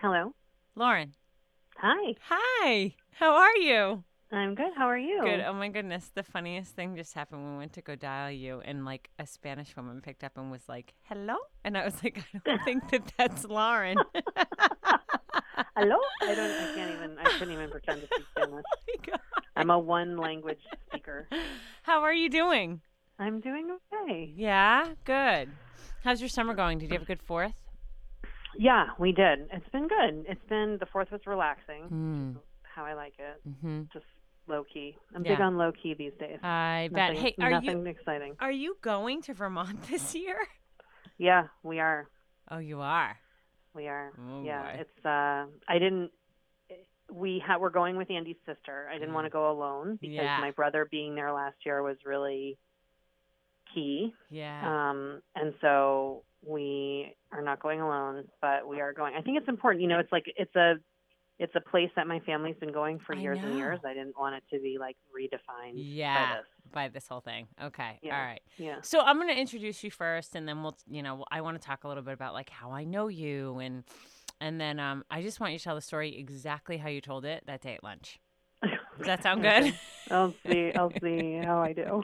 Hello. Lauren. Hi. Hi. How are you? I'm good. How are you? Good. Oh my goodness. The funniest thing just happened. We went to go dial you, and like a Spanish woman picked up and was like, hello? And I was like, I don't think that that's Lauren. Hello. I don't. I can't even. I couldn't even pretend to speak Spanish. oh. I'm a one language speaker. How are you doing? I'm doing okay. Yeah. Good. How's your summer going? Did you have a good fourth? Yeah, we did. It's been good. It's been the fourth was relaxing. Hmm. How I like it. Mm-hmm. Just low key. I'm big on low key these days. I bet. Hey, are nothing you exciting. are you going to Vermont this year? Yeah, we are. Oh, you are. We are. Oh, yeah, boy. it's. uh I didn't. We ha- we're going with Andy's sister. I didn't want to go alone because Mm. Yeah. my brother being there last year was really key. Yeah. Um, and so we are not going alone, but we are going. I think it's important. You know, it's like it's a it's a place that my family's been going for I years and years. I didn't want it to be like redefined yeah. by this. By this whole thing. Okay. Yeah. All right. Yeah. So I'm going to introduce you first, and then we'll, you know, I want to talk a little bit about like how I know you, and and then um, I just want you to tell the story exactly how you told it that day at lunch. Does that sound good? I'll see. I'll see how I do.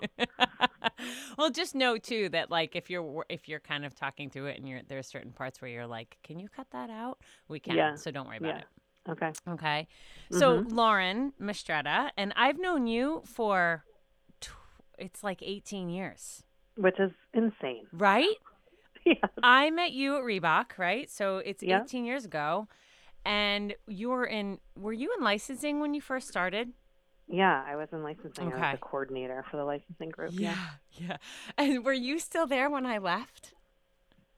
well, just know too that like if you're if you're kind of talking through it, and you're there's certain parts where you're like, can you cut that out? We can. Yeah. So don't worry about Yeah. it. Okay. Okay. So Mhm. Lauren Mistretta, and I've known you for tw- it's like 18 years, Which is insane. right? yeah. I met you at Reebok, right? So it's Yeah. 18 years ago. And you were in were you in licensing when you first started? Yeah, I was in licensing. I was the coordinator for the licensing group. Yeah. Yeah. And were you still there when I left?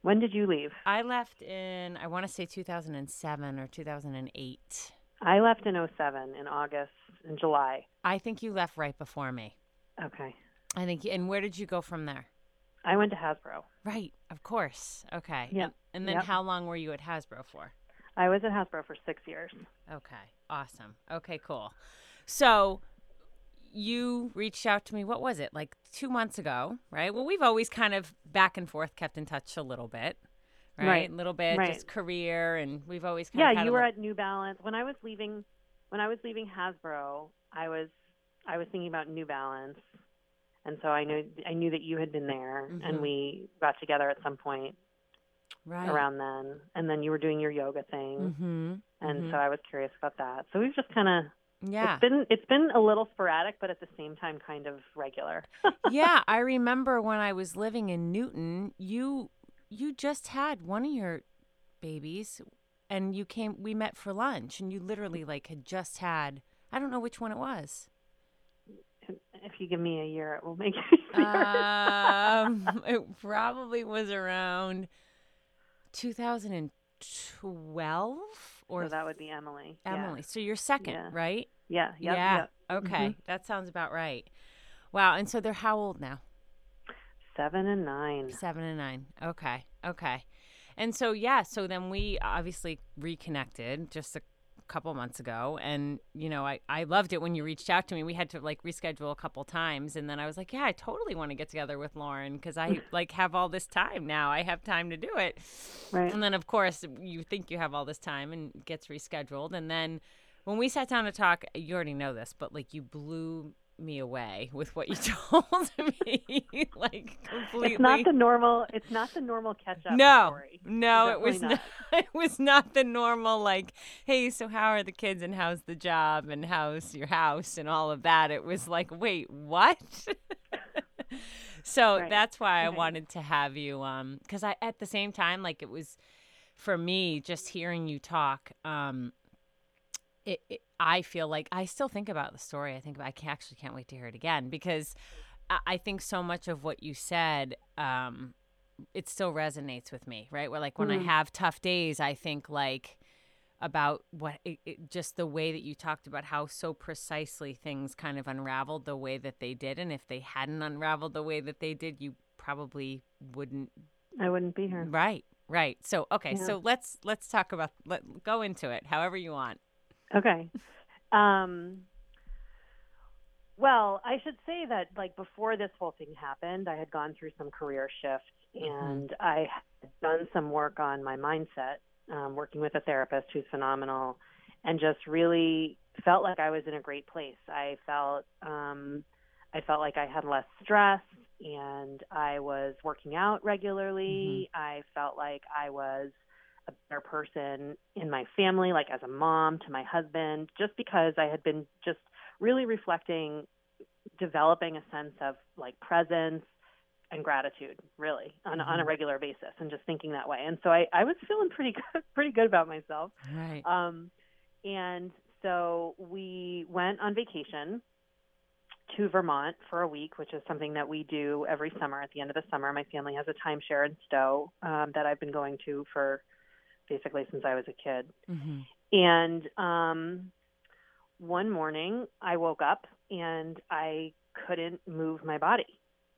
When did you leave? I left in I want to say 2007 or 2008. I left in 07 in August in July. I think you left right before me. Okay. I think and where did you go from there? I went to Hasbro. Right, of course. Okay. Yeah. And, then Yep. how long were you at Hasbro for? I was at Hasbro for six years. Okay. Awesome. Okay, cool. So you reached out to me, what was it, like two months ago, right? Well, we've always kind of back and forth kept in touch a little bit, right? Right, A little bit, right. just career, and we've always kind Yeah, of had you were li- at New Balance when I was leaving. When I was leaving Hasbro, I was I was thinking about New Balance, and so I knew I knew that you had been there, Mhm. and we got together at some point right. around then. And then you were doing your yoga thing, Mm-hmm. and mhm. so I was curious about that. So we've just kind of Yeah. it's been it's been a little sporadic, but at the same time, kind of regular. yeah, I remember when I was living in Newton, you you just had one of your babies and you came we met for lunch and you literally like had just had I don't know which one it was. if you give me a year, it will make it. Um it probably was around 2012 or so that would be Emily. Yeah. Emily. So you're second, Yeah. right? Yeah. Yep, yeah. yep. Okay. Mhm. That sounds about right. Wow, and so they're how old now? Seven and nine. Seven and nine. Okay. Okay. And so yeah, so then we obviously reconnected just a couple months ago and you know I, I loved it when you reached out to me. We had to like reschedule a couple times and then i was like yeah i totally want to get together with lauren because i like have all this time now. I have time to do it. Right. and then of course you think you have all this time and it gets rescheduled and then when we sat down to talk you already know this but like you blew me away with what you told me like completely It's not the normal. It's not the normal catch up. no, story. no, it was Definitely not. It was not the normal like, hey, so how are the kids and how's the job and how's your house and all of that. It was like, wait, what? so Right, that's why I right. wanted to have you, um, because I at the same time, like it was for me just hearing you talk. Um, it, it I feel like I still think about the story. I think I can, actually can't wait to hear it again because I, I think so much of what you said. Um, it still resonates with me, right? Where like when I Mhm. have tough days, I think like about what it, it, just the way that you talked about how so precisely things kind of unraveled the way that they did, and if they hadn't unraveled the way that they did, you probably wouldn't. I wouldn't be here. Right, right. So okay, Yeah. so let's let's talk about let go into it, however you want. Okay. Um, well, I should say that like before this whole thing happened, I had gone through some career shifts Mm-hmm. and I had done some work on my mindset um, working with a therapist who's phenomenal, and just really felt like I was in a great place. I felt um, I felt like I had less stress and I was working out regularly. Mm-hmm. I felt like I was a better person in my family, like as a mom to my husband, just because I had been just really reflecting, developing a sense of like presence and gratitude, really, on, mm-hmm. on a mm-hmm. regular basis, and just thinking that way. And so I, I was feeling pretty good, pretty good about myself. Right. Um, and so we went on vacation to Vermont for a week, which is something that we do every summer. At the end of the summer, my family has a timeshare in Stowe um, that I've been going to for basically since I was a kid. Mm-hmm. And um, one morning, I woke up and I couldn't move my body.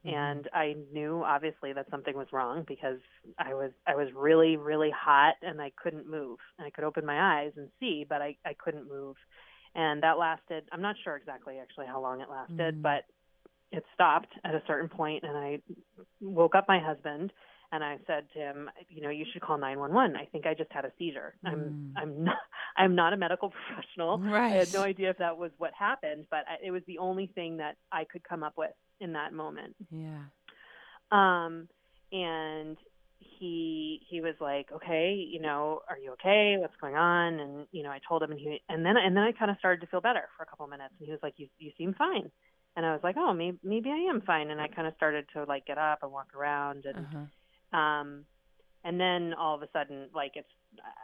Mm-hmm. And I knew obviously that something was wrong because I was I was really really hot and I couldn't move. And I could open my eyes and see, but I I couldn't move and that lasted i'm not sure exactly actually how long it lasted mm but it stopped at a certain point and i woke up my husband and i said to him you know you should call 911 i think i just had a seizure mm. i'm i'm not i'm not a medical professional right. i had no idea if that was what happened but I, it was the only thing that i could come up with in that moment yeah um and he he was like, okay, you know, are you okay? What's going on? And you know, I told him, and he and then and then I kind of started to feel better for a couple of minutes, and he was like, you you seem fine, and I was like, oh, maybe maybe I am fine, and I kind of started to like get up and walk around, and uh-huh. Um, and then all of a sudden, like it's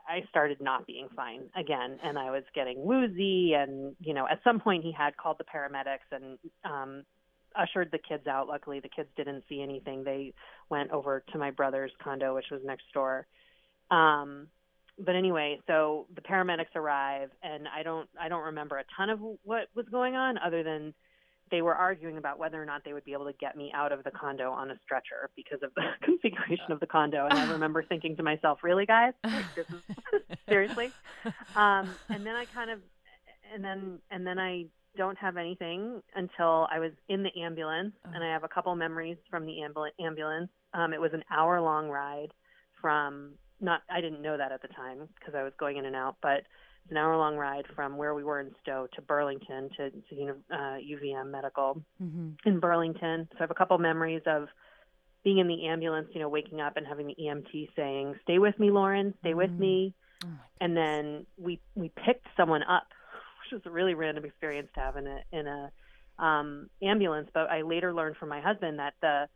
I started not being fine again, and I was getting woozy, and you know, at some point he had called the paramedics, and um, ushered the kids out. Luckily, the kids didn't see anything. They went over to my brother's condo, which was next door. Um, but anyway, so the paramedics arrive, and I don't I don't remember a ton of what was going on, other than they were arguing about whether or not they would be able to get me out of the condo on a stretcher because of the configuration of the condo. And I remember thinking to myself, "Really, guys? seriously?" Um, and then I kind of, and then and then I don't have anything until I was in the ambulance, oh. and I have a couple memories from the ambulance. Um, it was an hour long ride from not I didn't know that at the time because I was going in and out, but it's an hour long ride from where we were in Stowe to Burlington to, to uh, UVM Medical mm-hmm. in Burlington. So I have a couple memories of being in the ambulance, you know, waking up and having the EMT saying, "Stay with me, Lauren. Stay mm-hmm. with me." Oh and then we we picked someone up which was a really random experience to have in a in a um, ambulance. But I later learned from my husband that the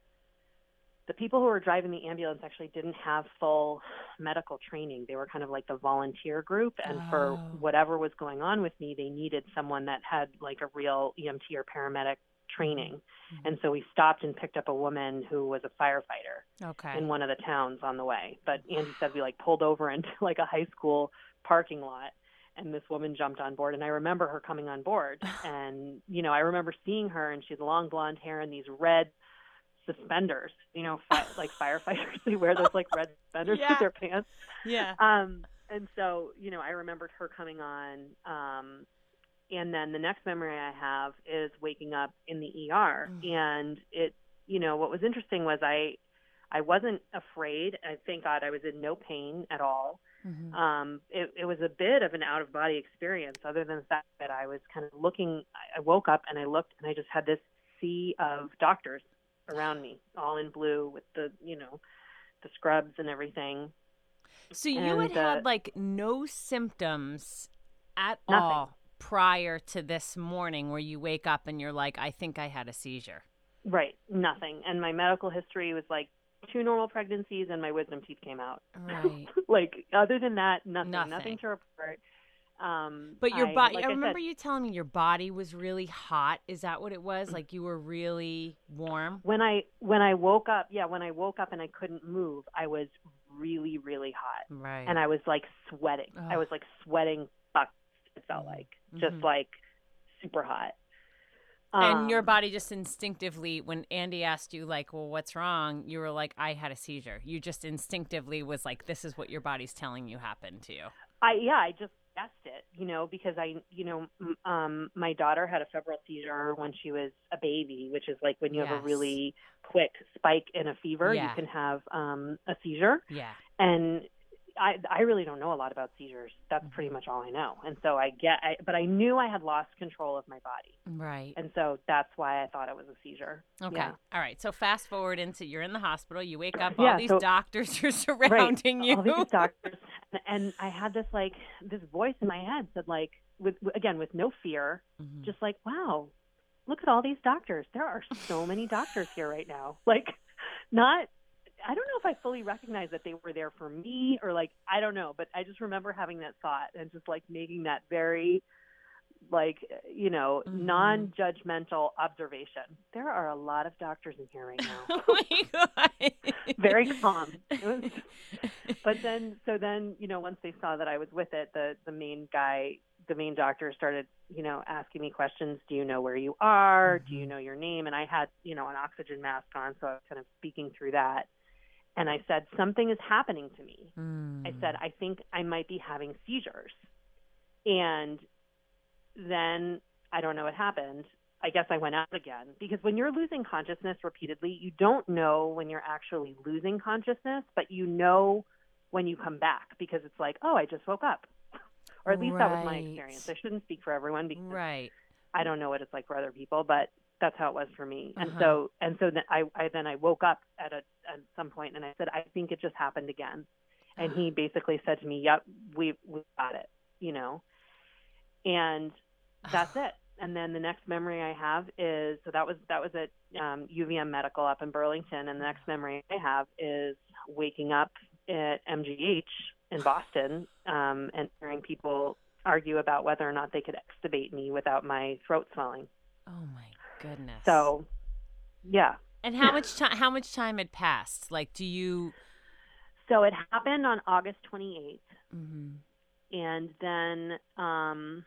the people who were driving the ambulance actually didn't have full medical training. They were kind of like the volunteer group, and oh. for whatever was going on with me, they needed someone that had like a real EMT or paramedic training. Mm-hmm. And so we stopped and picked up a woman who was a firefighter okay. in one of the towns on the way. But Andy said we like pulled over into like a high school parking lot and this woman jumped on board and i remember her coming on board and you know i remember seeing her and she had long blonde hair and these red suspenders you know fi- like firefighters they wear those like red suspenders yeah. with their pants yeah um and so you know i remembered her coming on um and then the next memory i have is waking up in the er mm. and it you know what was interesting was i i wasn't afraid i thank god i was in no pain at all Mm-hmm. Um, it, it was a bit of an out of body experience, other than the fact that I was kind of looking. I woke up and I looked, and I just had this sea of doctors around me, all in blue with the you know the scrubs and everything. So you and, had uh, had like no symptoms at nothing. all prior to this morning, where you wake up and you're like, I think I had a seizure. Right, nothing. And my medical history was like two normal pregnancies and my wisdom teeth came out. Right. like other than that, nothing, nothing, nothing to report. Um, but your body, like I remember said, you telling me your body was really hot. Is that what it was? Like you were really warm? When I when I woke up, yeah, when I woke up and I couldn't move, I was really really hot. Right. And I was like sweating. I was like sweating buckets. It felt mm-hmm. like just mm-hmm. like super hot and your um, body just instinctively when andy asked you like well what's wrong you were like i had a seizure you just instinctively was like this is what your body's telling you happened to you i yeah i just guessed it you know because i you know um my daughter had a febrile seizure when she was a baby which is like when you yes. have a really quick spike in a fever yeah. you can have um a seizure yeah and I I really don't know a lot about seizures. That's pretty much all I know. And so I get, I, but I knew I had lost control of my body, Right. and so that's why I thought it was a seizure. Okay. Yeah. All right. So fast forward into you're in the hospital. You wake up. Yeah, all these so- doctors are surrounding you. All these doctors, and I had this like this voice in my head said like, with again with no fear, Mhm. just like, wow, look at all these doctors. There are so many doctors here right now. Like, not. I don't know if I fully recognize that they were there for me or like I don't know, but I just remember having that thought and just like making that very like you know Mhm. non-judgmental observation. There are a lot of doctors in here right now. oh. Very calm. Was but then so then you know once they saw that I was with it, the the main guy, the main doctor started you know asking me questions. Do you know where you are? Do you Mhm. know your name? And I had you know an oxygen mask on, so I was kind of speaking through that. And I said something is happening to me. I said Mm. I think I might be having seizures. And then I don't know what happened. I guess I went out again because when you're losing consciousness repeatedly, you don't know when you're actually losing consciousness, but you know when you come back because it's like, oh, I just woke up. or at least that was my experience. I shouldn't speak for everyone because Right. I don't know what it's like for other people, but that's how it was for me. And Uh-huh. so and so then I, I then I woke up at a at some point and I said, I think it just happened again. And he basically said to me, Yep, we we got it, you know. And that's it. And then the next memory I have is so that was that was at um, UVM Medical up in Burlington, and the next memory I have is waking up at MGH in Boston um, and hearing people argue about whether or not they could extubate me without my throat swelling. Oh my goodness. So, yeah. And how much time? How much time had passed? Like, do you? So it happened on August 28th. hmm and then um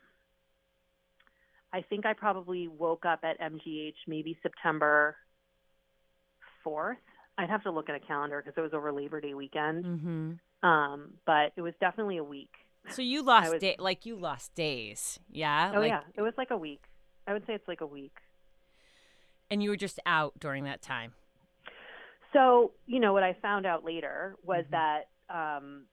I think I probably woke up at MGH maybe September 4th. I'd have to look at a calendar because it was over Labor Day weekend. hmm Um, but it was definitely a week. So you lost was- day, like you lost days, yeah. Oh like, yeah, it was like a week. I would say it's like a week. And you were just out during that time. So you know what I found out later was Mhm. that um,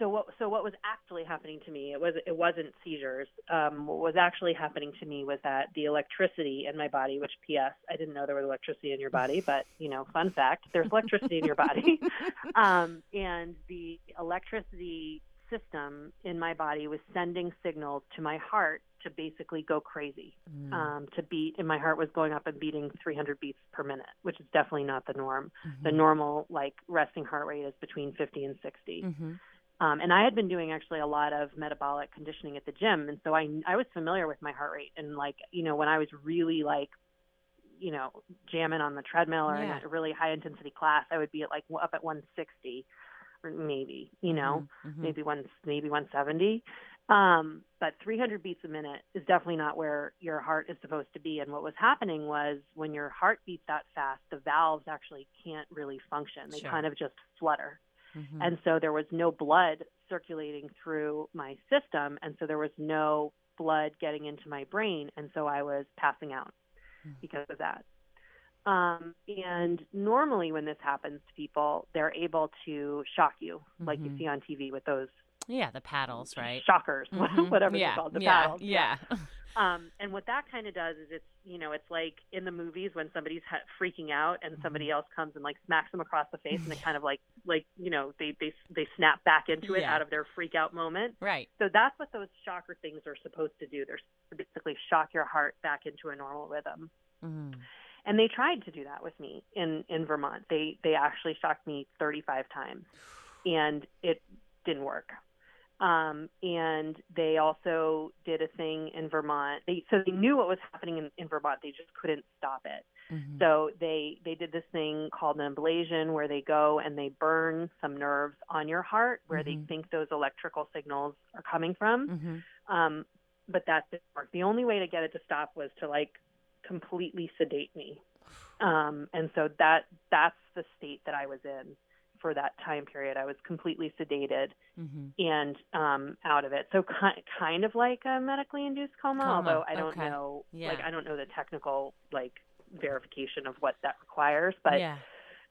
so what so what was actually happening to me it was it wasn't seizures. Um, what was actually happening to me was that the electricity in my body, which P.S. I didn't know there was electricity in your body, but you know, fun fact, there's electricity in your body, um, and the electricity system in my body was sending signals to my heart to basically go crazy Mm. um, to beat, and my heart was going up and beating 300 beats per minute, which is definitely not the norm. The Mhm. normal, like resting heart rate, is between 50 and 60. Mhm. Um, and I had been doing actually a lot of metabolic conditioning at the gym, and so I I was familiar with my heart rate, and like you know when I was really like you know jamming on the treadmill or Yeah. in a really high intensity class, I would be at like up at 160 or maybe you know Mhm. Mhm. maybe one maybe 170 um but 300 beats a minute is definitely not where your heart is supposed to be and what was happening was when your heart beats that fast the valves actually can't really function they Sure. kind of just flutter Mhm. and so there was no blood circulating through my system and so there was no blood getting into my brain and so i was passing out Mhm. because of that um, and normally when this happens to people they're able to shock you like you Mhm. see on tv with those yeah, the paddles, right? shockers Mhm. whatever yeah. they're called the yeah. paddles Yeah. um, and what that kind of does is it's you know it's like in the movies when somebody's ha- freaking out and somebody Mm-hmm. else comes and like smacks them across the face and they kind of like like you know they they they snap back into it Yeah. out of their freak out moment right. so that's what those shocker things are supposed to do they're basically shock your heart back into a normal rhythm Mhm. And they tried to do that with me in in Vermont they they actually shocked me 35 times and it didn't work um, and they also did a thing in Vermont. They so they knew what was happening in, in Vermont. They just couldn't stop it. Mhm. So they they did this thing called an ablation, where they go and they burn some nerves on your heart where they Mhm. think those electrical signals are coming from. Mhm. Um, but that didn't work. The only way to get it to stop was to like completely sedate me. Um, and so that that's the state that I was in for that time period. I was completely sedated Mhm. and um, out of it. So ki- kind of like a medically induced coma, Coma, although I don't okay. know, Yeah. like I don't know the technical like verification of what that requires. But yeah.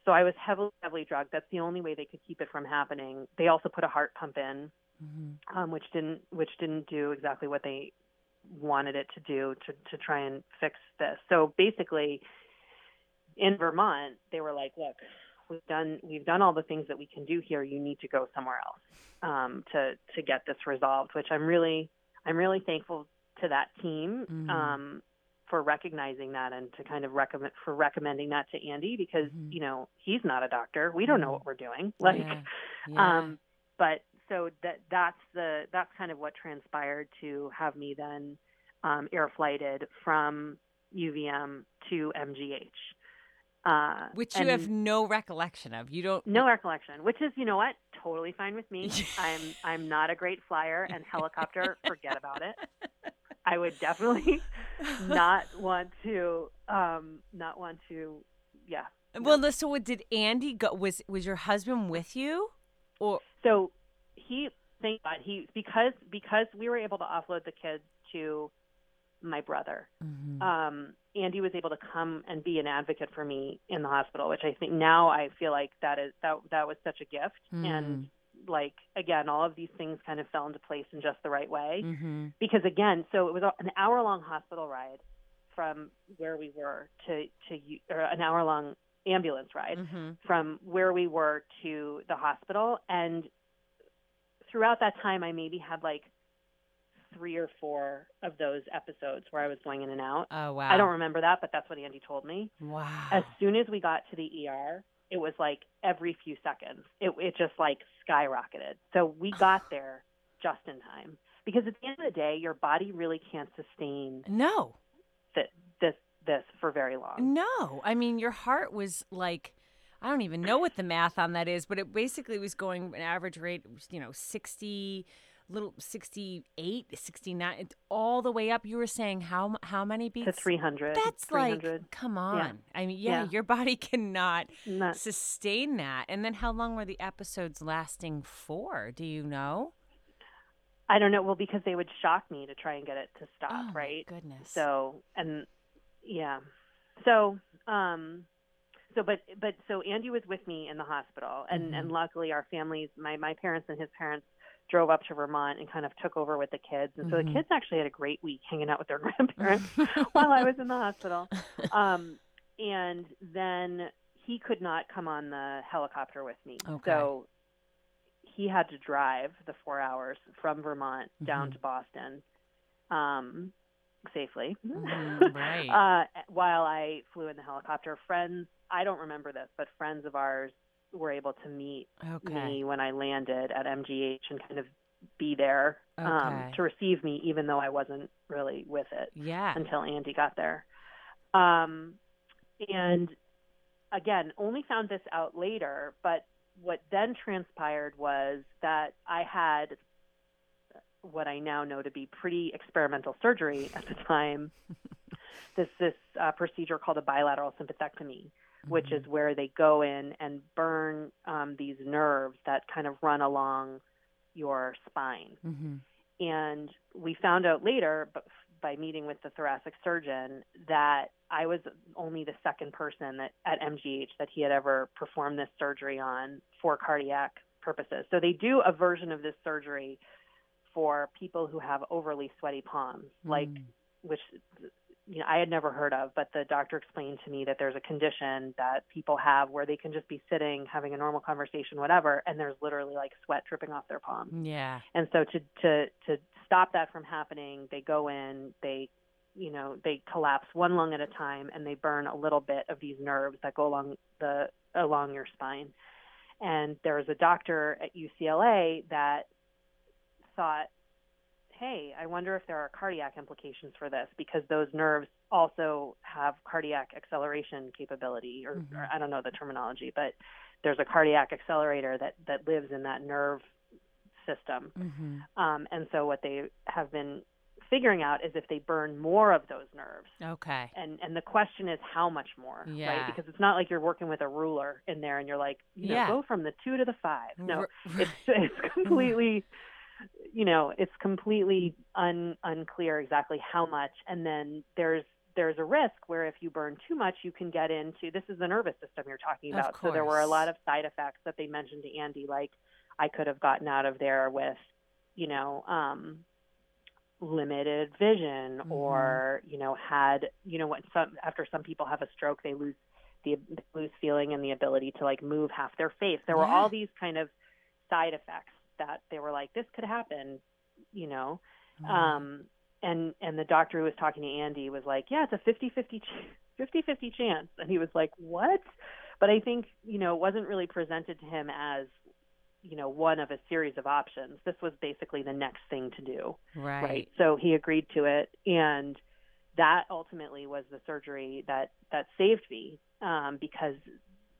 So I was heavily, heavily drugged. That's the only way they could keep it from happening. They also put a heart pump in, Mm-hmm. um, which didn't which didn't do exactly what they wanted it to do to to try and fix this. So basically, in Vermont, they were like, "Look, we've done we've done all the things that we can do here. You need to go somewhere else um, to to get this resolved." Which I'm really I'm really thankful to that team. Mhm. Um, for recognizing that and to kind of recommend for recommending that to Andy because Mhm. you know he's not a doctor we don't know Mhm. what we're doing like yeah. Yeah. um, but so that that's the that's kind of what transpired to have me then um, air flighted from UVM to MGH, uh, Which you have no recollection of. You don't. no recollection. Which is, you know what, totally fine with me. I'm I'm not a great flyer, and helicopter, forget about it. I would definitely not want to um, not want to, yeah. Well, no. so did Andy go? Was was your husband with you, or So he thank God he because because we were able to offload the kids to my brother. Mhm. Um, Andy was able to come and be an advocate for me in the hospital, which I think now I feel like that is that that was such a gift. And like again, all of these things kind of fell into place in just the right way. Mhm. Because again, so it was an hour long hospital ride from where we were to to or an hour long ambulance ride Mhm. from where we were to the hospital and throughout that time I maybe had like three or four of those episodes where I was going in and out. Oh wow. I don't remember that, but that's what Andy told me. Wow. As soon as we got to the ER, it was like every few seconds. It it just like skyrocketed. So we got there just in time because at the end of the day, your body really can't sustain no. th- this this for very long. No. I mean, your heart was like. I don't even know what the math on that is, but it basically was going an average rate, you know, 60, little 68, 69, it's all the way up. You were saying how how many beats? To 300. That's 300. like, come on. I mean, yeah, Yeah. your body cannot Not- sustain that. And then how long were the episodes lasting for? Do you know? I don't know. Well, because they would shock me to try and get it to stop, oh, right? Goodness. So and yeah, so um, so but but so Andy was with me in the hospital, and Mhm. and luckily our families, my my parents and his parents drove up to Vermont and kind of took over with the kids, and so Mhm. the kids actually had a great week hanging out with their grandparents while I was in the hospital. Um, and then he could not come on the helicopter with me, Okay. so he had to drive the four hours from Vermont down Mhm. to Boston um, safely. Mhm, right. uh, while I flew in the helicopter, friends, I don't remember this, but friends of ours were able to meet okay. me when I landed at MGH and kind of be there um, to receive me, even though I wasn't really with it Yeah. until Andy got there. Um, and again, only found this out later, but what then transpired was that I had what I now know to be pretty experimental surgery at the time. this this uh, procedure called a bilateral sympathectomy, which Mm-hmm. is where they go in and burn um, these nerves that kind of run along your spine hmm and we found out later but by meeting with the thoracic surgeon that I was only the second person that at MGH that he had ever performed this surgery on for cardiac purposes. So they do a version of this surgery for people who have overly sweaty palms, like Mm. which you know I had never heard of, but the doctor explained to me that there's a condition that people have where they can just be sitting having a normal conversation whatever and there's literally like sweat dripping off their palms. Yeah. And so to to to stop that from happening, they go in, they you know, they collapse one lung at a time and they burn a little bit of these nerves that go along the along your spine. And there was a doctor at UCLA that thought, "Hey, I wonder if there are cardiac implications for this because those nerves also have cardiac acceleration capability or, Mhm. or I don't know the terminology, but there's a cardiac accelerator that that lives in that nerve system. hmm Um, and so what they have been figuring out is if they burn more of those nerves. Okay. And and the question is how much more, Yeah. right? Because it's not like you're working with a ruler in there and you're like, you know, Yeah. go from the 2 to the 5. No. It's it's completely you know, it's completely un, unclear exactly how much and then there's there's a risk where if you burn too much, you can get into this is the nervous system you're talking about. So there were a lot of side effects that they mentioned to Andy, like I could have gotten out of there with, you know, um, limited vision Mhm. or you know had you know what some after some people have a stroke they lose the lose feeling and the ability to like move half their face there were Yeah. all these kind of side effects that they were like this could happen you know? Mhm. um and and the doctor who was talking to Andy was like yeah it's a 50 50 50 50 chance. And he was like what? But I think you know it wasn't really presented to him as you know one of a series of options. This was basically the next thing to do. Right. right. So he agreed to it. And that ultimately was the surgery that that saved me um because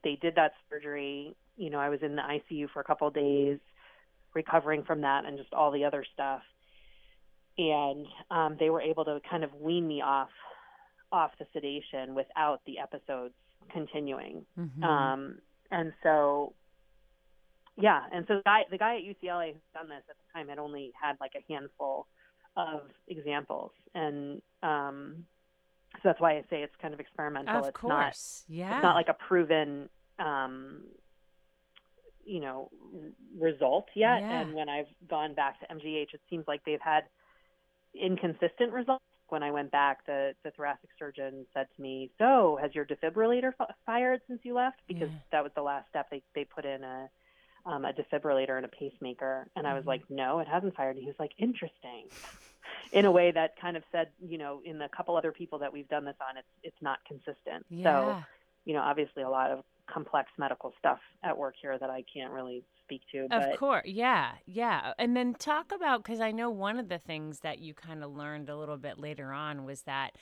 they did that surgery you know i was in the icu for a couple of days recovering from that and just all the other stuff and um they were able to kind of wean me off off the sedation without the episodes continuing Mhm. um, and so, yeah, and so the guy, the guy at UCLA who's done this at the time had only had like a handful of examples, and um, so that's why I say it's kind of experimental. of it's not, course. yeah. it's not like a proven, um, you know, result yet. Yeah. And when I've gone back to MGH, it seems like they've had inconsistent results. When I went back, the, the thoracic surgeon said to me, "So, has your defibrillator f- fired since you left?" Because Yeah. that was the last step. They they put in a um, a defibrillator and a pacemaker, and I was Mhm. like, "No, it hasn't fired." And he was like, "Interesting," in a way that kind of said, you know, in the couple other people that we've done this on, it's it's not consistent. So you know, obviously a lot of complex medical stuff at work here that I can't really speak to. But Of course, yeah, yeah. And then talk about because I know one of the things that you kind of learned a little bit later on was that,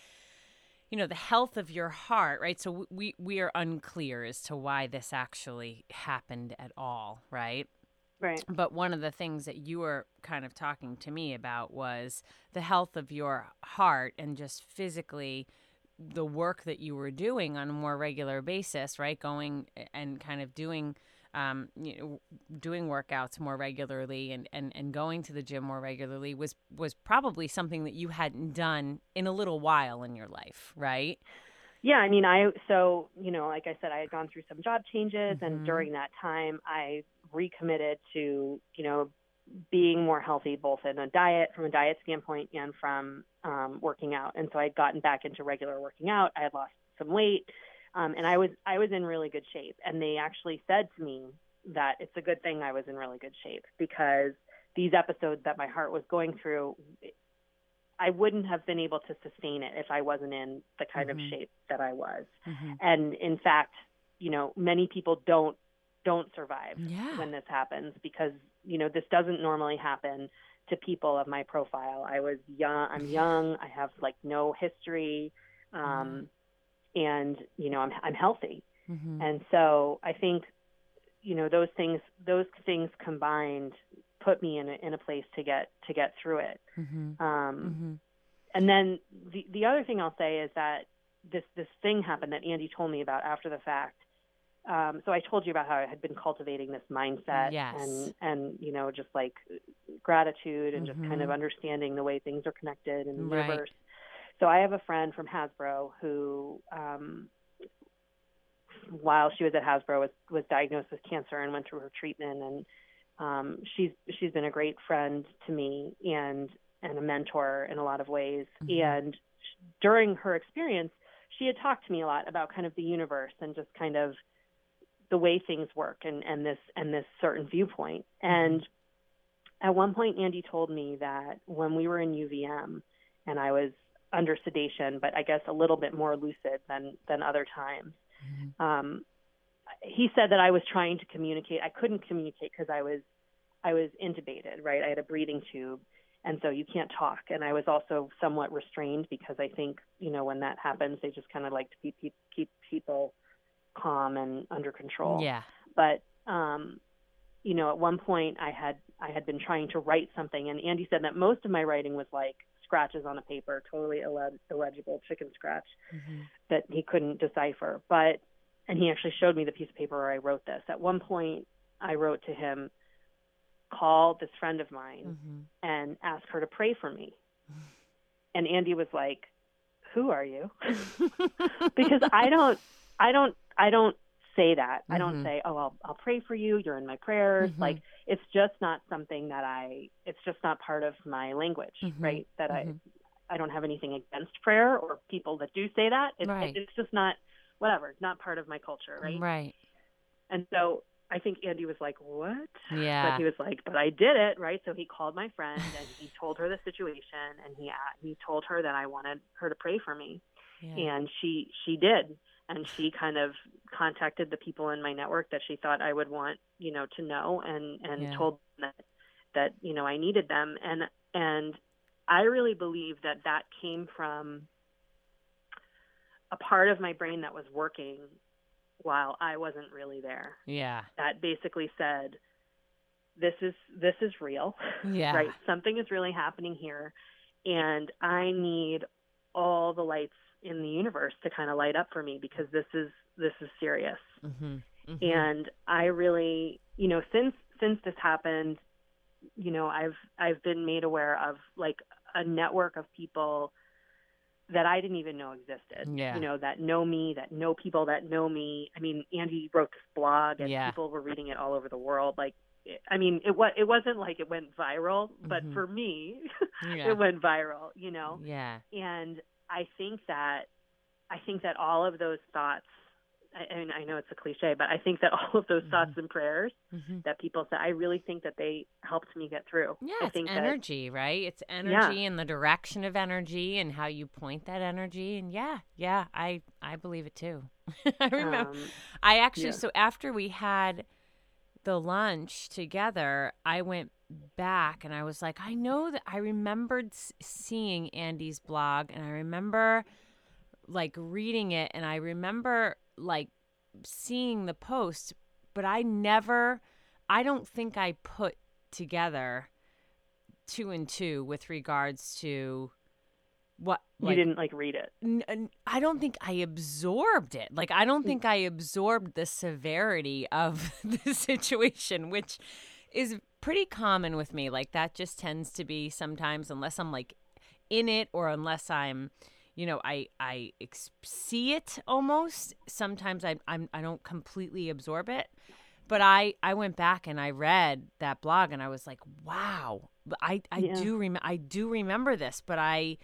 you know, the health of your heart, right? So we we are unclear as to why this actually happened at all, right? right, But one of the things that you were kind of talking to me about was the health of your heart and just physically the work that you were doing on a more regular basis, right? Going and kind of doing, um, you know, doing workouts more regularly and, and, and going to the gym more regularly was was probably something that you hadn't done in a little while in your life, right? yeah. I mean, I so you know, like I said, I had gone through some job changes, Mhm. and during that time, I recommitted to you know being more healthy, both in a diet from a diet standpoint and from um, working out. And so I'd gotten back into regular working out. I had lost some weight, um, and I was I was in really good shape. And they actually said to me that it's a good thing I was in really good shape because these episodes that my heart was going through, I wouldn't have been able to sustain it if I wasn't in the kind Mhm. of shape that I was. Mm-hmm. And in fact, you know, many people don't don't survive Yeah. when this happens because you know this doesn't normally happen to people of my profile. I was young. I'm young. I have like no history, um, and you know I'm I'm healthy. Mm-hmm. And so I think you know those things those things combined put me in a, in a place to get to get through it. Mm-hmm. Um, Mm-hmm. and then the the other thing I'll say is that this this thing happened that Andy told me about after the fact. Um, so I told you about how I had been cultivating this mindset Yes. and and you know just like gratitude and just kind of Mhm. understanding the way things are connected in the Right. universe. So I have a friend from Hasbro who um, while she was at Hasbro was was diagnosed with cancer and went through her treatment and um, she's she's been a great friend to me and and a mentor in a lot of ways Mhm. and during her experience she had talked to me a lot about kind of the universe and just kind of the way things work and and this and this certain viewpoint and at one point Andy told me that when we were in UVM and I was under sedation but I guess a little bit more lucid than than other times Mm-hmm. um, he said that I was trying to communicate. I couldn't communicate because I was I was intubated, right? I had a breathing tube, and so you can't talk. And I was also somewhat restrained because I think you know when that happens, they just kind of like to keep keep, keep people calm and under control. Yeah. But um, you know, at one point I had I had been trying to write something, and Andy said that most of my writing was like scratches on a paper, totally illeg- illegible, chicken scratch Mm-hmm. that he couldn't decipher. But and he actually showed me the piece of paper where I wrote this. At one point, I wrote to him, call this friend of mine Mm-hmm. and ask her to pray for me. And Andy was like, who are you? because I don't, I don't, I don't say that. Mm-hmm. I don't mm-hmm. say, oh, I'll, I'll pray for you. You're in my prayers. Mm-hmm. Like it's just not something that I, it's just not part of my language, mm-hmm. right? That I, mm-hmm. I don't have anything against prayer or people that do say that. It's, right. it's just not, whatever, it's not part of my culture, right? Right. And so I think Andy was like, "What?" Yeah. But he was like, "But I did it, right?" So he called my friend and he told her the situation, and he he told her that I wanted her to pray for me, yeah. and she she did, and she kind of contacted the people in my network that she thought I would want, you know, to know, and and yeah. told them that that you know I needed them, and and I really believe that that came from a part of my brain that was working while I wasn't really there. Yeah. That basically said, this is this is real. Yeah. Right. Something is really happening here, and I need all the lights in the universe to kind of light up for me because this is this is serious. Mm-hmm. Mm-hmm. And I really, you know, since since this happened, you know, I've I've been made aware of like a network of people that I didn't even know existed. Yeah. You know, that know me, that know people that know me. I mean, Andy wrote this blog and yeah. people were reading it all over the world. Like, I mean, it was it wasn't like it went viral, but mm-hmm. for me, yeah. it went viral. You know. Yeah. And I think that I think that all of those thoughts I, mean, I know it's a cliche, but I think that all of those mm-hmm. thoughts and prayers mm-hmm. that people say, I really think that they helped me get through. Yeah, I it's energy, that, right? It's energy yeah. and the direction of energy and how you point that energy. And yeah, yeah, I I believe it too. I remember. Um, I actually yeah. so after we had the lunch together, I went back and I was like, I know that I remembered seeing Andy's blog and I remember like reading it and I remember like seeing the post, but I never, I don't think I put together two and two with regards to what like, you didn't like read it n- i don't think i absorbed it like i don't mm. think i absorbed the severity of the situation which is pretty common with me like that just tends to be sometimes unless i'm like in it or unless i'm you know i i ex- see it almost sometimes I, I'm, i don't completely absorb it but i i went back and i read that blog and i was like wow i i yeah. do rem- i do remember this but i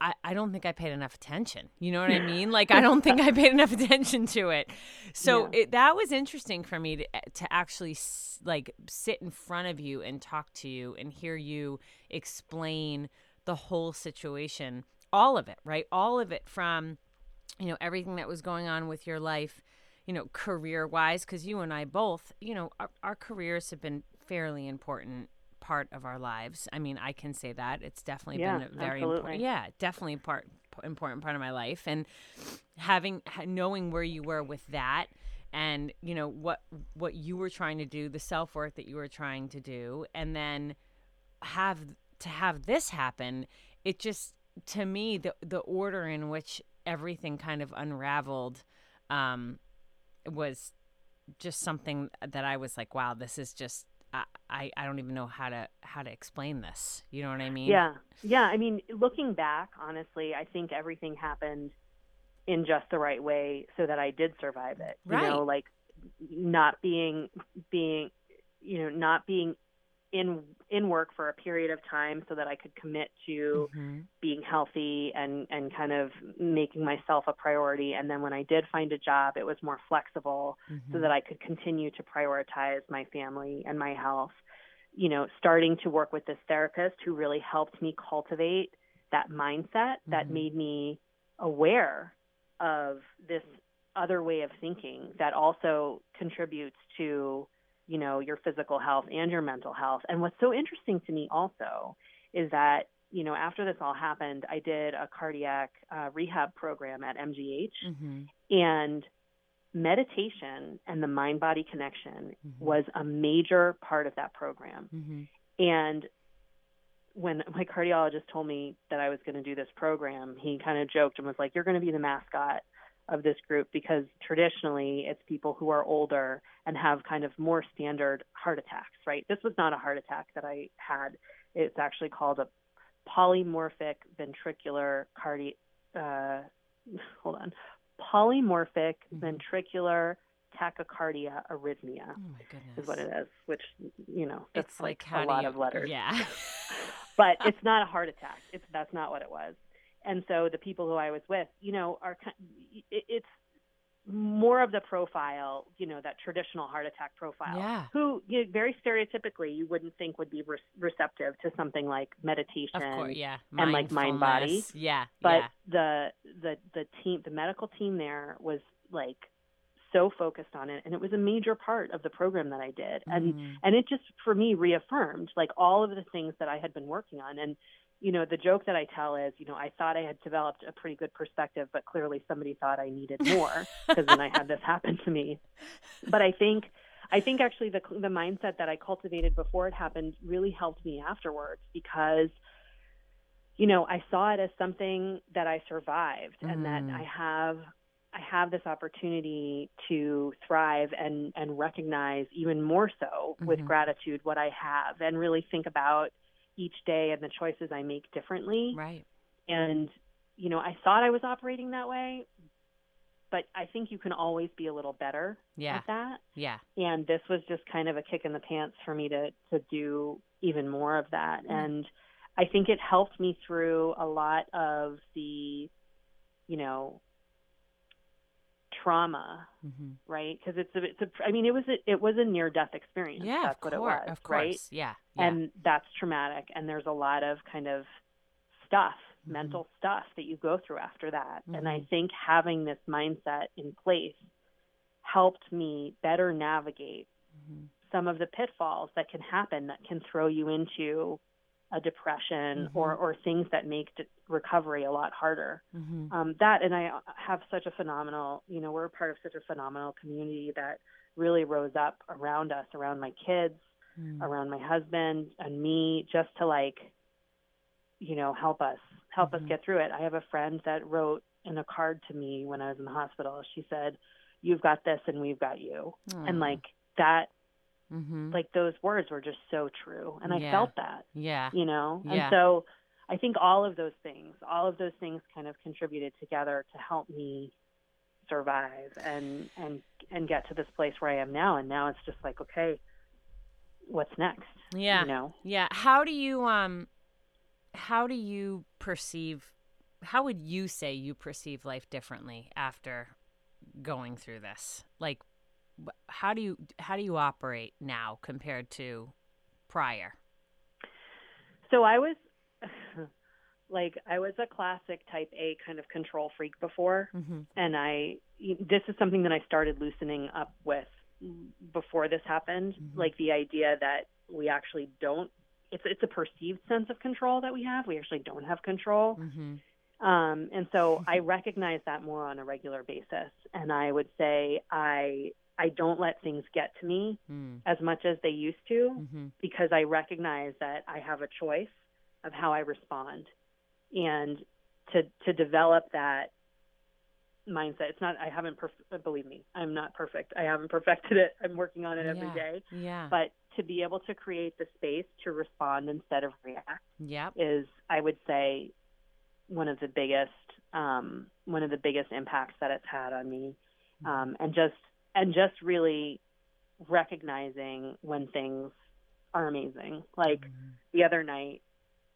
I, I don't think I paid enough attention. You know what I mean? Like I don't think I paid enough attention to it. So yeah. it, that was interesting for me to eh, to actually like sit in front of you and talk to you and hear you explain the whole situation all of it, right? All of it from, you know, everything that was going on with your life, you know, career wise, because you and I both, you know, our, our careers have been fairly important part of our lives. I mean, I can say that it's definitely yeah, been a very absolutely. important, yeah, definitely part important part of my life, and having knowing where you were with that and you know what what you were trying to do the self-work that you were trying to do and then have to have this happen it just to me, the the order in which everything kind of unraveled um, was just something that I was like, wow, this is just I, I don't even know how to how to explain this. You know what I mean? Yeah. Yeah. I mean, looking back, honestly, I think everything happened in just the right way so that I did survive it. Right. You know, like not being being you know, not being in in work for a period of time so that I could commit to mm-hmm. being healthy and and kind of making myself a priority and then when I did find a job it was more flexible mm-hmm. so that I could continue to prioritize my family and my health you know starting to work with this therapist who really helped me cultivate that mindset mm-hmm. that made me aware of this other way of thinking that also contributes to you know, your physical health and your mental health. And what's so interesting to me also is that, you know, after this all happened, I did a cardiac uh, rehab program at MGH mm-hmm. and meditation and the mind body connection mm-hmm. was a major part of that program. Mm-hmm. And when my cardiologist told me that I was going to do this program, he kind of joked and was like, You're going to be the mascot of this group because traditionally it's people who are older and have kind of more standard heart attacks, right? This was not a heart attack that I had. It's actually called a polymorphic ventricular cardi- uh, hold on, polymorphic Mhm. ventricular tachycardia arrhythmia Oh my is what it is, which you know It's like, how a lot you, of letters. Yeah. but it's not a heart attack. It's that's not what it was. And so the people who I was with, you know, are it's more of the profile, you know, that traditional heart attack profile. Yeah. Who you know, very stereotypically you wouldn't think would be re- receptive to something like meditation. Of course, yeah. and, like, mind-body. Yeah. But yeah. the the the team, the medical team there was like so focused on it, and it was a major part of the program that I did. And Mhm. and it just for me reaffirmed like all of the things that I had been working on and you know the joke that I tell is you know I thought I had developed a pretty good perspective but clearly somebody thought I needed more because then I had this happen to me but I think I think actually the the mindset that I cultivated before it happened really helped me afterwards because you know I saw it as something that I survived and that Mhm. I have I have this opportunity to thrive and and recognize even more so with Mhm. gratitude what I have and really think about each day and the choices I make differently Right. and you know I thought I was operating that way but I think you can always be a little better Yeah. at that Yeah. and this was just kind of a kick in the pants for me to to do even more of that Mm. and i think it helped me through a lot of the you know trauma hmm right because it's a it's a i mean it was a it was a near death experience Yeah. that's of what course. it was Of course. right Yeah. Yeah. and that's traumatic and there's a lot of kind of stuff Mhm. mental stuff that you go through after that and i Mhm. think having this mindset in place helped me better navigate Mhm. some of the pitfalls that can happen that can throw you into a depression Mhm. or or things that make recovery a lot harder Mhm. um, that and I have such a phenomenal, you know, we're a part of such a phenomenal community that really rose up around us, around my kids, Mm. around my husband and me, just to like, you know, help us, help Mhm. us get through it. I have a friend that wrote in a card to me when I was in the hospital. She said, "You've got this, and we've got you," and like that, Mhm. like those words were just so true, and I Yeah. felt that Yeah. you know Yeah. and so i think all of those things all of those things kind of contributed together to help me survive and and and get to this place where i am now and now it's just like okay what's next Yeah. you know Yeah. How do you um how do you perceive how would you say you perceive life differently after going through this? Like how do you how do you operate now compared to prior? so i was like i was a classic type a kind of control freak before Mhm. and I this is something that I started loosening up with before this happened, Mhm. like the idea that we actually don't it's it's a perceived sense of control that we have. We actually don't have control. Mhm. Um and so I recognize that more on a regular basis and I would say I I don't let things get to me Mm. as much as they used to Mhm. because I recognize that I have a choice of how I respond, and to to develop that mindset. It's not. I haven't. Perf- believe me, I'm not perfect. I haven't perfected it. I'm working on it every Yeah. day. Yeah. But to be able to create the space to respond instead of react yep. is, I would say, one of the biggest um, one of the biggest impacts that it's had on me, um, and just and just really recognizing when things are amazing. Like Mhm. the other night,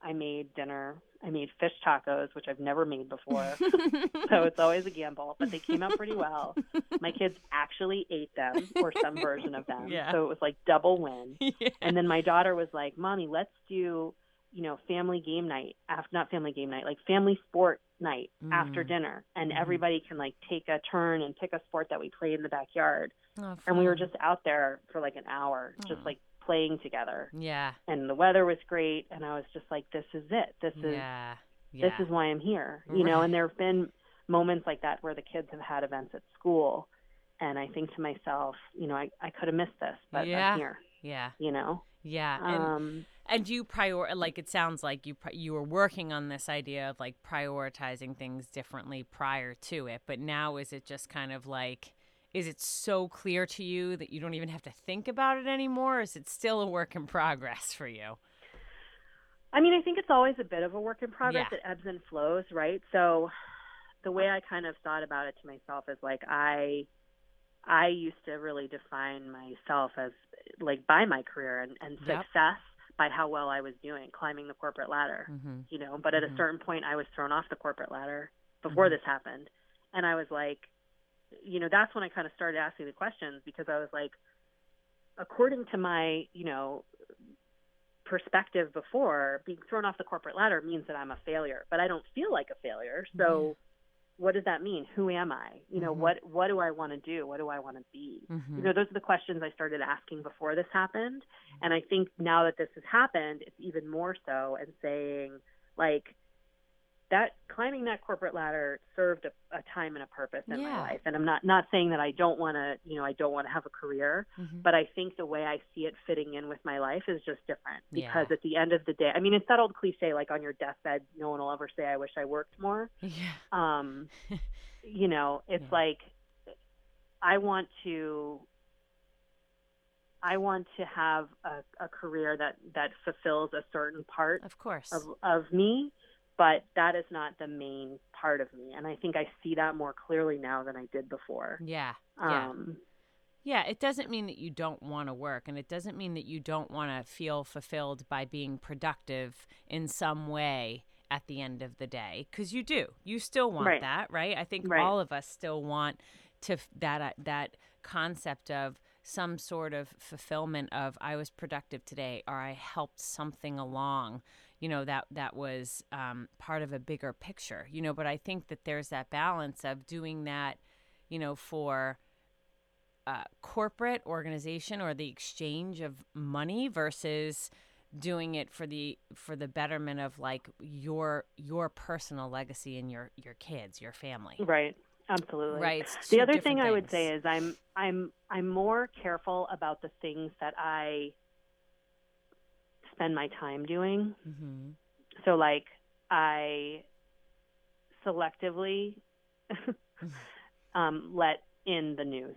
I made dinner. I made fish tacos, which I've never made before. so it's always a gamble, but they came out pretty well. My kids actually ate them or some version of them. Yeah. So it was like double win. yeah. And then my daughter was like, "Mommy, let's do, you know, family game night after not family game night, like family sport night after Mm. dinner, and Mhm. everybody can like take a turn and pick a sport that we play in the backyard." Oh, And we were just out there for like an hour, just like playing together. Yeah. And the weather was great, and I was just like, "This is it. This is Yeah. Yeah. this is why I'm here. You know, and there have been moments like that where the kids have had events at school and I think to myself, you know, I, I could have missed this, but Yeah. I'm here, yeah. you know. Yeah. And Um And you prior like it sounds like you you were working on this idea of like prioritizing things differently prior to it, but now is it just kind of like is it so clear to you that you don't even have to think about it anymore? Or is it still a work in progress for you? I mean, I think it's always a bit of a work in progress. Yeah. It ebbs and flows, right? So, the way I kind of thought about it to myself is like I I used to really define myself as like by my career and, and Yep. success by how well I was doing climbing the corporate ladder. Mm-hmm. You know, but at Mhm. a certain point I was thrown off the corporate ladder before Mhm. this happened. And I was like you know, that's when I kind of started asking the questions because I was like according to my, you know, perspective before, being thrown off the corporate ladder means that I'm a failure, but I don't feel like a failure. So what does that mean? Who am I? You know, Mhm. what what do I want to do? What do I want to be? Mm-hmm. You know, those are the questions I started asking before this happened. And I think now that this has happened, it's even more so and saying like that climbing that corporate ladder served a, a time and a purpose in Yeah. my life. And I'm not not saying that I don't want to, you know, I don't want to have a career, mm-hmm. but I think the way I see it fitting in with my life is just different because Yeah. at the end of the day, I mean, it's that old cliche like on your deathbed, no one will ever say I wish I worked more. yeah. Um, you know, it's Yeah. like I want to I want to have a, a career that that fulfills a certain part Of course. of of me, but that is not the main part of me. And I think I see that more clearly now than I did before. yeah. Yeah. Um, Yeah, it doesn't mean that you don't want to work, and it doesn't mean that you don't want to feel fulfilled by being productive in some way at the end of the day, because you do. You still want Right. that, right? I think Right. all of us still want to that uh, that concept of some sort of fulfillment of I was productive today, or I helped something along. You know that that was um, part of a bigger picture. You know, but I think that there's that balance of doing that. You know, for uh, corporate organization or the exchange of money versus doing it for the for the betterment of like your your personal legacy and your your kids your family right. Absolutely. right the other thing I would say is I'm I'm I'm more careful about the things that I spend my time doing. Mhm. So like I selectively um, let in the news,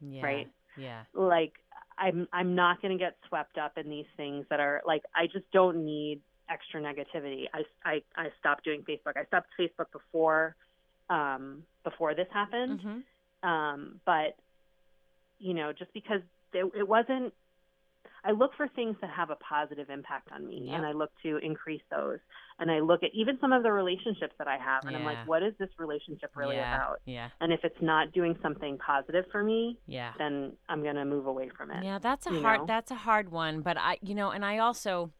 yeah right? yeah Like I'm I'm not going to get swept up in these things that are like I just don't need extra negativity. I I I stopped doing Facebook. I stopped Facebook before um before this happened. Mhm. um, but you know, just because it, it wasn't, I look for things that have a positive impact on me, Yeah. and I look to increase those. And I look at even some of the relationships that I have, and I'm like, what is this relationship really yeah about? yeah And if it's not doing something positive for me, yeah then I'm gonna move away from it. Yeah, that's a hard know? that's a hard one, but I you know, and I also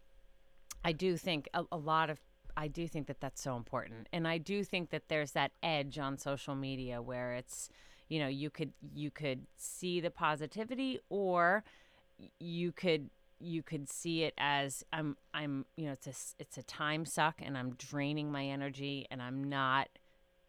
I do think a, a lot of I do think that that's so important. And I do think that there's that edge on social media where it's you know, you could you could see the positivity or you could you could see it as I'm I'm you know it's a it's a time suck and I'm draining my energy and I'm not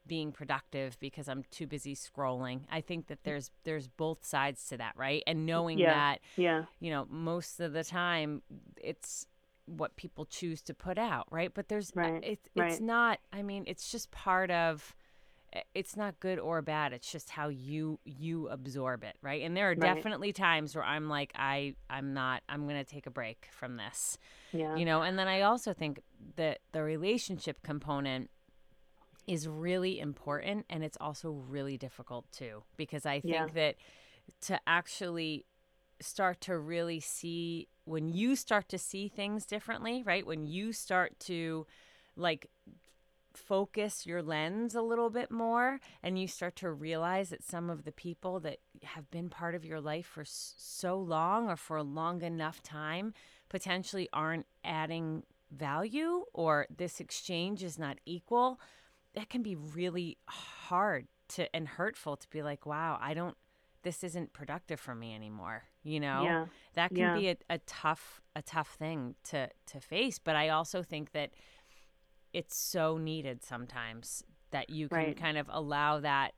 being productive because I'm too busy scrolling. I think that there's there's both sides to that, right? And knowing Yeah. that Yeah, you know, most of the time it's what people choose to put out, right? But there's uh, Right, it's it's right. not I mean, it's just part of Eh, it's not good or bad. It's just how you you absorb it, right? And there are Right. definitely times where I'm like I I'm not I'm going to take a break from this. yeah, You know, and then I also think that the relationship component is really important and it's also really difficult too because I think Yeah. that to actually start to really see when you start to see things differently, right? When you start to like focus your lens a little bit more and you start to realize that some of the people that have been part of your life for so long or for a long enough time potentially aren't adding value or this exchange is not equal that can be really hard to and hurtful to be like wow i don't this isn't productive for me anymore you know yeah, that can Yeah. be a, a tough a tough thing to to face but i also think that it's so needed sometimes that you can Right. kind of allow that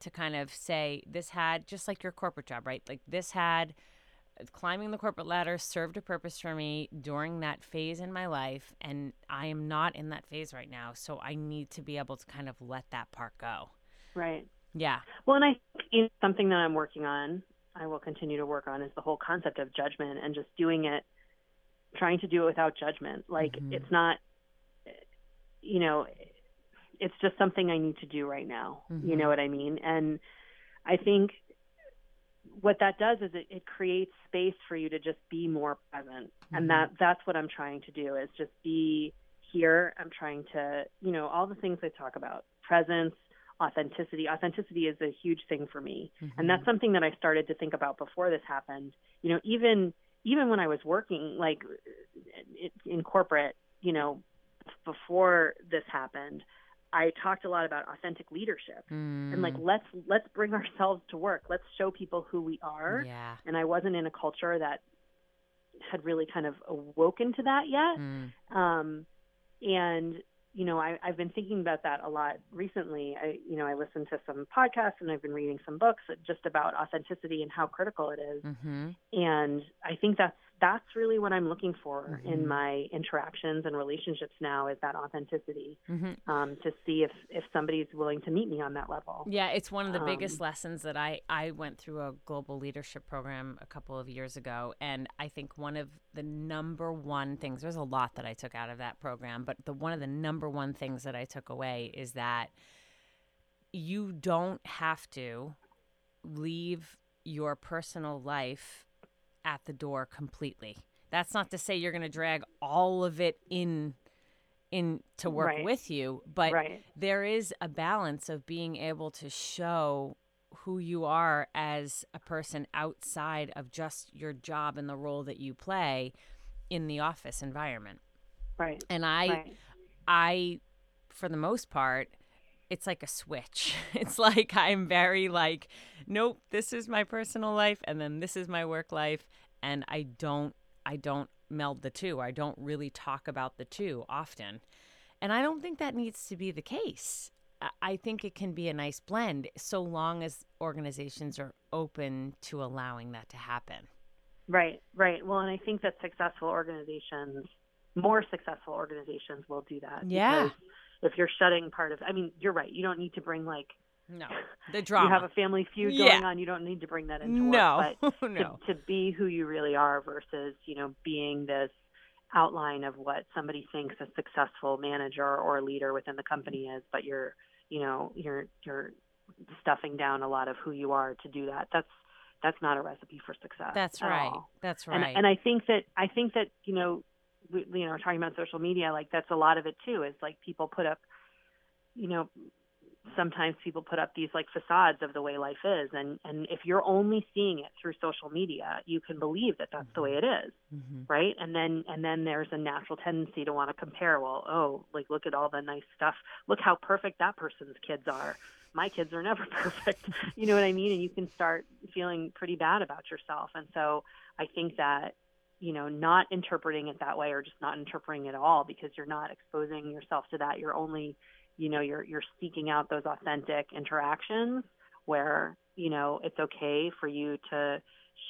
to kind of say this had just like your corporate job right like this had climbing the corporate ladder served a purpose for me during that phase in my life and i am not in that phase right now so i need to be able to kind of let that part go right. yeah Well, and I think something that I'm working on, I will continue to work on, is the whole concept of judgment and just doing it, trying to do it without judgment. Like Mhm. it's not, you know, it's just something I need to do right now. Mm-hmm. You know what I mean? And I think what that does is it, it creates space for you to just be more present. Mm-hmm. And that that's what I'm trying to do is just be here. I'm trying to, you know, all the things I talk about. Presence, authenticity. Authenticity is a huge thing for me. Mm-hmm. And that's something that I started to think about before this happened. You know, even even when I was working like in corporate, you know, before this happened, I talked a lot about authentic leadership mm. and like let's let's bring ourselves to work. Let's show people who we are. Yeah. And I wasn't in a culture that had really kind of awoken to that yet. Mm. Um, and you know, I, I've been thinking about that a lot recently. I, you know, I listened to some podcasts and I've been reading some books just about authenticity and how critical it is. Mm-hmm. And I think that's that's really what I'm looking for Mhm. in my interactions and relationships now is that authenticity Mm-hmm. um, to see if if somebody's willing to meet me on that level. Yeah, it's one of the biggest Um, lessons that I I went through a global leadership program a couple of years ago, and I think one of the number one things there's a lot that I took out of that program, but the one of the number one things that I took away is that you don't have to leave your personal life at the door completely. That's not to say you're going to drag all of it in in to work Right. with you, but right. there is a balance of being able to show who you are as a person outside of just your job and the role that you play in the office environment. Right. And I right. I for the most part it's like a switch. It's like I'm very like nope, this is my personal life and then this is my work life and I don't I don't meld the two. I don't really talk about the two often. And I don't think that needs to be the case. I- I think it can be a nice blend so long as organizations are open to allowing that to happen. Right, right. Well, and I think that successful organizations, more successful organizations, will do that. Yeah. If you're shutting part of, I mean, you're right. You don't need to bring like No. The drama. you have a family feud Yeah. going on. You don't need to bring that into no. work. But no. to, to be who you really are versus you know being this outline of what somebody thinks a successful manager or leader within the company is, but you're you know you're you're stuffing down a lot of who you are to do that. That's that's not a recipe for success. That's right. all. That's And, right. and I think that I think that you know, we, you know, talking about social media, like that's a lot of it too. Is like people put up, you know, sometimes people put up these like facades of the way life is, and and if you're only seeing it through social media, you can believe that that's the way it is, Mhm. right? And then and then there's a natural tendency to want to compare. Well, oh, like look at all the nice stuff. Look how perfect that person's kids are. My kids are never perfect. you know what I mean? And you can start feeling pretty bad about yourself. And so I think that you know not interpreting it that way or just not interpreting it at all because you're not exposing yourself to that you're only you know you're you're seeking out those authentic interactions where you know it's okay for you to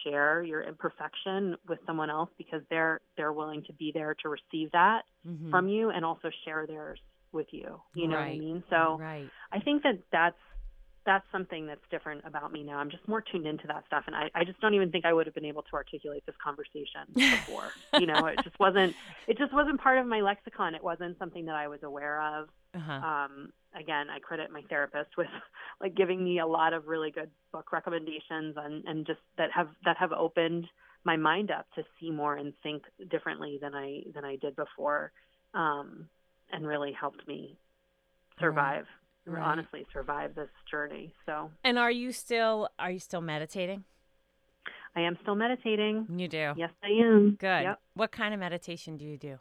share your imperfection with someone else because they're they're willing to be there to receive that Mhm. from you and also share theirs with you you know what i mean so right. I think that that's that's something that's different about me now. I'm just more tuned into that stuff, and I, I just don't even think I would have been able to articulate this conversation before. you know, it just wasn't it just wasn't part of my lexicon. It wasn't something that I was aware of. Uh-huh. Um, again, I credit my therapist with like giving me a lot of really good book recommendations and and just that have that have opened my mind up to see more and think differently than I than I did before, um, and really helped me survive. Right. Honestly, survive this journey. So And are you still are you still meditating? I am still meditating. You do. Yes, I am. Good. Yep. What kind of meditation do you do?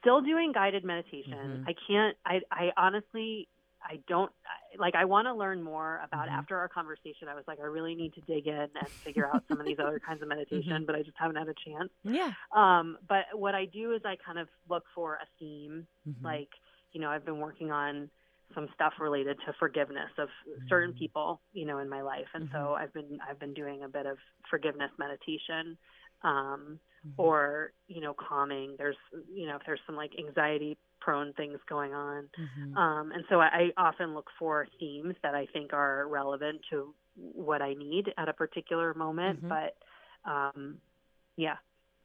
Still doing guided meditation. Mhm. I can't. I. I honestly. I don't like. I want to learn more about. Mhm. After our conversation, I was like, I really need to dig in and figure out some of these other kinds of meditation, but I just haven't had a chance. Yeah. Um, but what I do is I kind of look for a theme. Mhm. Like, you know, I've been working on some stuff related to forgiveness of certain Mhm. people, you know, in my life, and so I've been I've been doing a bit of forgiveness meditation. Um, Mhm. or you know calming there's you know if there's some like anxiety prone things going on Mhm. um and so I, I often look for themes that i think are relevant to what i need at a particular moment Mhm. but um yeah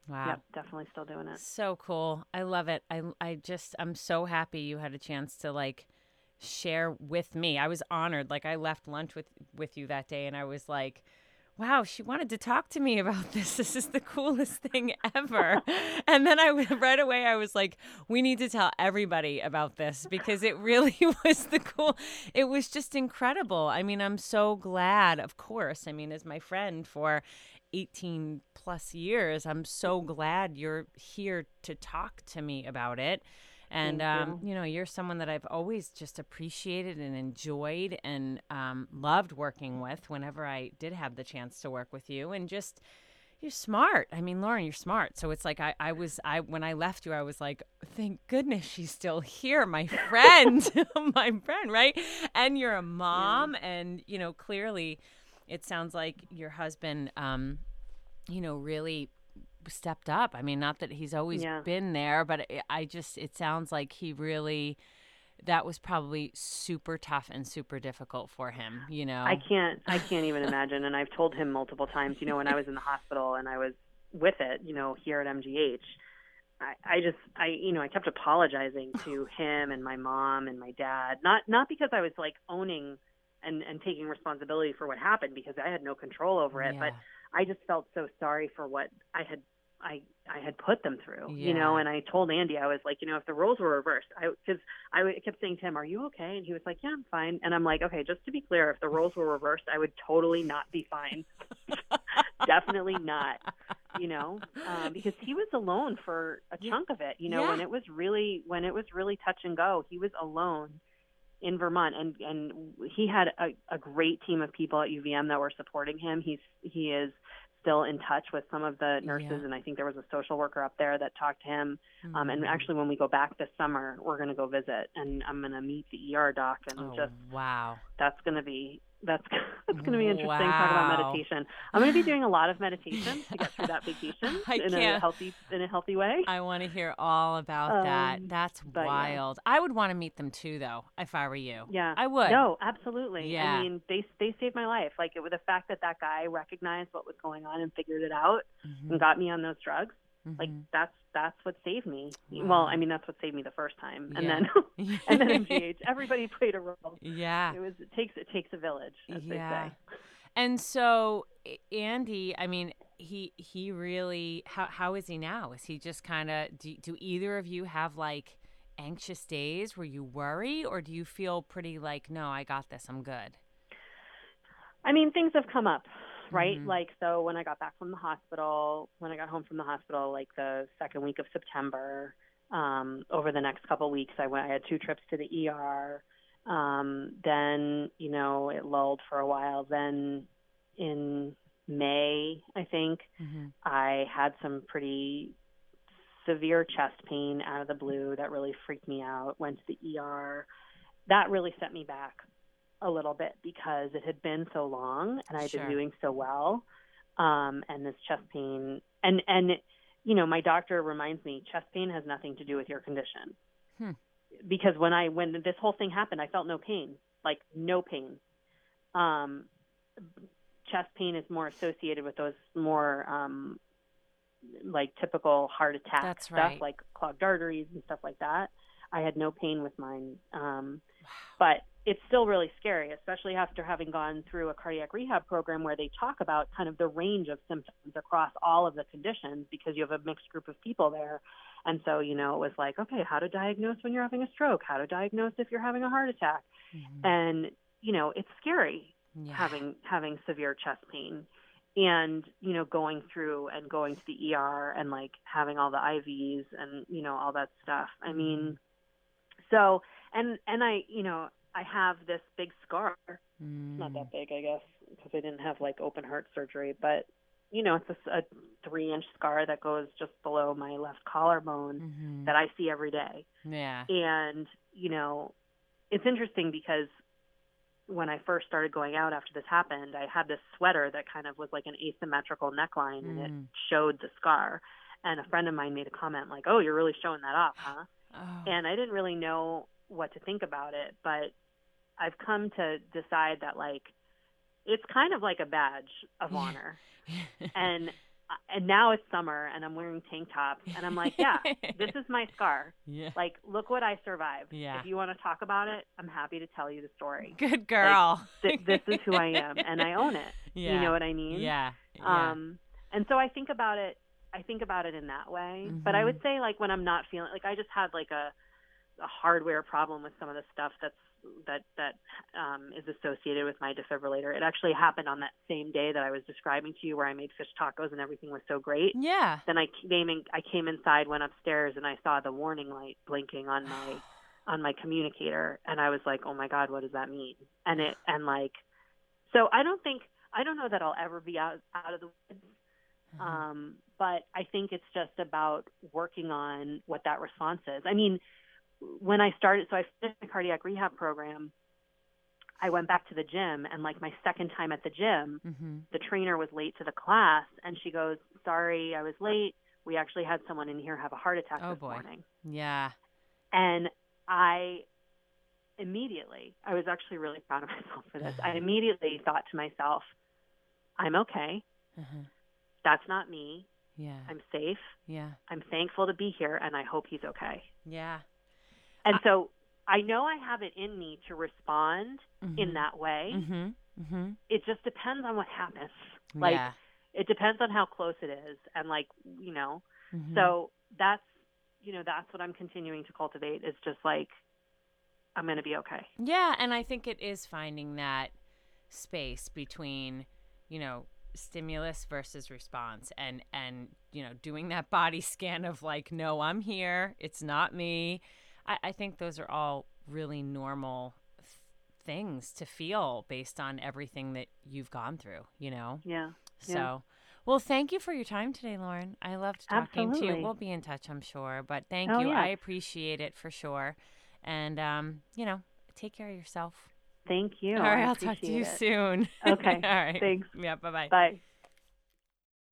wow. yep definitely still doing it So cool. I love it. I I just I'm so happy you had a chance to like share with me. I was honored. Like I left lunch with with you that day and I was like, wow, she wanted to talk to me about this. This is the coolest thing ever. and then I right away I was like, we need to tell everybody about this because it really was the cool. It was just incredible. I mean, I'm so glad, of course. I mean, as my friend for 18 plus years, I'm so glad you're here to talk to me about it. And um, you. you. know, you're someone that I've always just appreciated and enjoyed and um, loved working with. Whenever I did have the chance to work with you, and just you're smart. I mean, Lauren, you're smart. So it's like I, I was I when I left you, I was like, thank goodness she's still here, my friend, my friend, right? And you're a mom, yeah. and you know, clearly, it sounds like your husband, um, you know, really stepped up. I mean, not that he's always yeah. been there, but I just it sounds like he really that was probably super tough and super difficult for him, you know. I can't I can't even imagine and I've told him multiple times, you know, when I was in the hospital and I was with it, you know, here at MGH. I, I just I you know, I kept apologizing to him and my mom and my dad. Not not because I was like owning and and taking responsibility for what happened because I had no control over it, yeah. but I just felt so sorry for what I had I I had put them through, yeah. you know. And I told Andy, I was like, you know, if the roles were reversed, I because I kept saying to him, "Are you okay?" And he was like, "Yeah, I'm fine." And I'm like, "Okay, just to be clear, if the roles were reversed, I would totally not be fine. Definitely not." You know, um, because he was alone for a chunk of it. You know, yeah. when it was really when it was really touch and go, he was alone in Vermont, and and he had a, a great team of people at UVM that were supporting him. He's he is still in touch with some of the nurses, yeah. and I think there was a social worker up there that talked to him. Mm-hmm. Um, and mm-hmm. actually, when we go back this summer, we're going to go visit, and I'm going to meet the ER doc, and oh, just wow, that's going to be that's that's going to be interesting. Wow. Talk about meditation. I'm going to be doing a lot of meditation to get through that vacation in can't. a healthy in a healthy way. I want to hear all about um, that. That's wild. Yeah. I would want to meet them too, though, if I were you. Yeah, I would. No, absolutely. Yeah. I mean, they they saved my life. Like it was the fact that that guy recognized what was going on and figured it out mm-hmm. and got me on those drugs. Mm-hmm. Like that's that's what saved me. Wow. Well, I mean that's what saved me the first time, and yeah. then and then MGH. Everybody played a role. Yeah, it was it takes it takes a village, as yeah. they say. And so Andy, I mean, he he really how how is he now? Is he just kind of do, do either of you have like anxious days where you worry, or do you feel pretty like no, I got this, I'm good? I mean, things have come up right? Mm-hmm. Like, so when I got back from the hospital, when I got home from the hospital, like the second week of September, um, over the next couple of weeks, I went, I had two trips to the ER. Um, then, you know, it lulled for a while. Then in May, I think, mm-hmm. I had some pretty severe chest pain out of the blue that really freaked me out. Went to the ER. That really set me back a little bit because it had been so long and I'd sure. been doing so well. Um, and this chest pain and and you know, my doctor reminds me chest pain has nothing to do with your condition. Hmm. Because when I when this whole thing happened, I felt no pain, like no pain. Um, chest pain is more associated with those more um, like typical heart attack That's stuff, right. like clogged arteries and stuff like that. I had no pain with mine, um, wow. but it's still really scary, especially after having gone through a cardiac rehab program where they talk about kind of the range of symptoms across all of the conditions because you have a mixed group of people there. And so, you know, it was like, okay, how to diagnose when you're having a stroke, how to diagnose if you're having a heart attack. Mm-hmm. And, you know, it's scary yeah. having having severe chest pain and, you know, going through and going to the ER and like having all the IVs and, you know, all that stuff. I mean, mm-hmm. so and and I, you know, I have this big scar. Mm. Not that big, I guess, because I didn't have like open heart surgery, but you know, it's a, a three inch scar that goes just below my left collarbone mm-hmm. that I see every day. Yeah. And, you know, it's interesting because when I first started going out after this happened, I had this sweater that kind of was like an asymmetrical neckline mm. and it mm. showed the scar. And a friend of mine made a comment like, "Oh, you're really showing that off, huh?" Oh. And I didn't really know what to think about it, but I've come to decide that like it's kind of like a badge of honor. and and now it's summer and I'm wearing tank tops and I'm like, yeah, this is my scar. Yeah. Like, look what I survived. Yeah. If you want to talk about it, I'm happy to tell you the story. Good girl. Th- this is who I am and I own it. yeah. You know what I mean? Yeah. yeah. Um, and so I think about it. I think about it in that way. But I would Mm-hmm. say, like, when I'm not feeling like I just had like a, a hardware problem with some of the stuff that's that that um, is associated with my defibrillator. It actually happened on that same day that I was describing to you, where I made fish tacos and everything was so great. yeah. Then I came in, I came inside, went upstairs, and I saw the warning light blinking on my on my communicator, and I was like, "Oh my God, what does that mean?" And it and like, so I don't think I don't know that I'll ever be out out of the woods, Mm-hmm. um, but I think it's just about working on what that response is. I mean, when I started, so I finished the cardiac rehab program. I went back to the gym, and like my second time at the gym, mm-hmm. the trainer was late to the class and she goes, Sorry, I was late. We actually had someone in here have a heart attack Oh, this boy. morning. Yeah. And I immediately, I was actually really proud of myself for this. I immediately thought to myself, I'm okay. Uh-huh. That's not me. Yeah. I'm safe. Yeah. I'm thankful to be here and I hope he's okay. Yeah. And so I know I have it in me to respond in Mhm. that way. Mm-hmm. Mm-hmm. It just depends on what happens. Like, yeah. It depends on how close it is and like, you know, Mhm. So that's you know that's what I'm continuing to cultivate is just like I'm going to be okay. Yeah, and I think it is finding that space between, you know, stimulus versus response and and you know, doing that body scan of like, no, I'm here, it's not me. I, I think those are all really normal th- things to feel based on everything that you've gone through, you know? Yeah. So Yeah. well, thank you for your time today, Lauren. I loved talking to you. We'll be in touch, I'm sure. But thank Oh, you. yeah. I appreciate it for sure. And um, you know, take care of yourself. Thank you. All right, I I'll talk to you it. soon. Okay, All right. thanks. Yeah, bye-bye. Bye.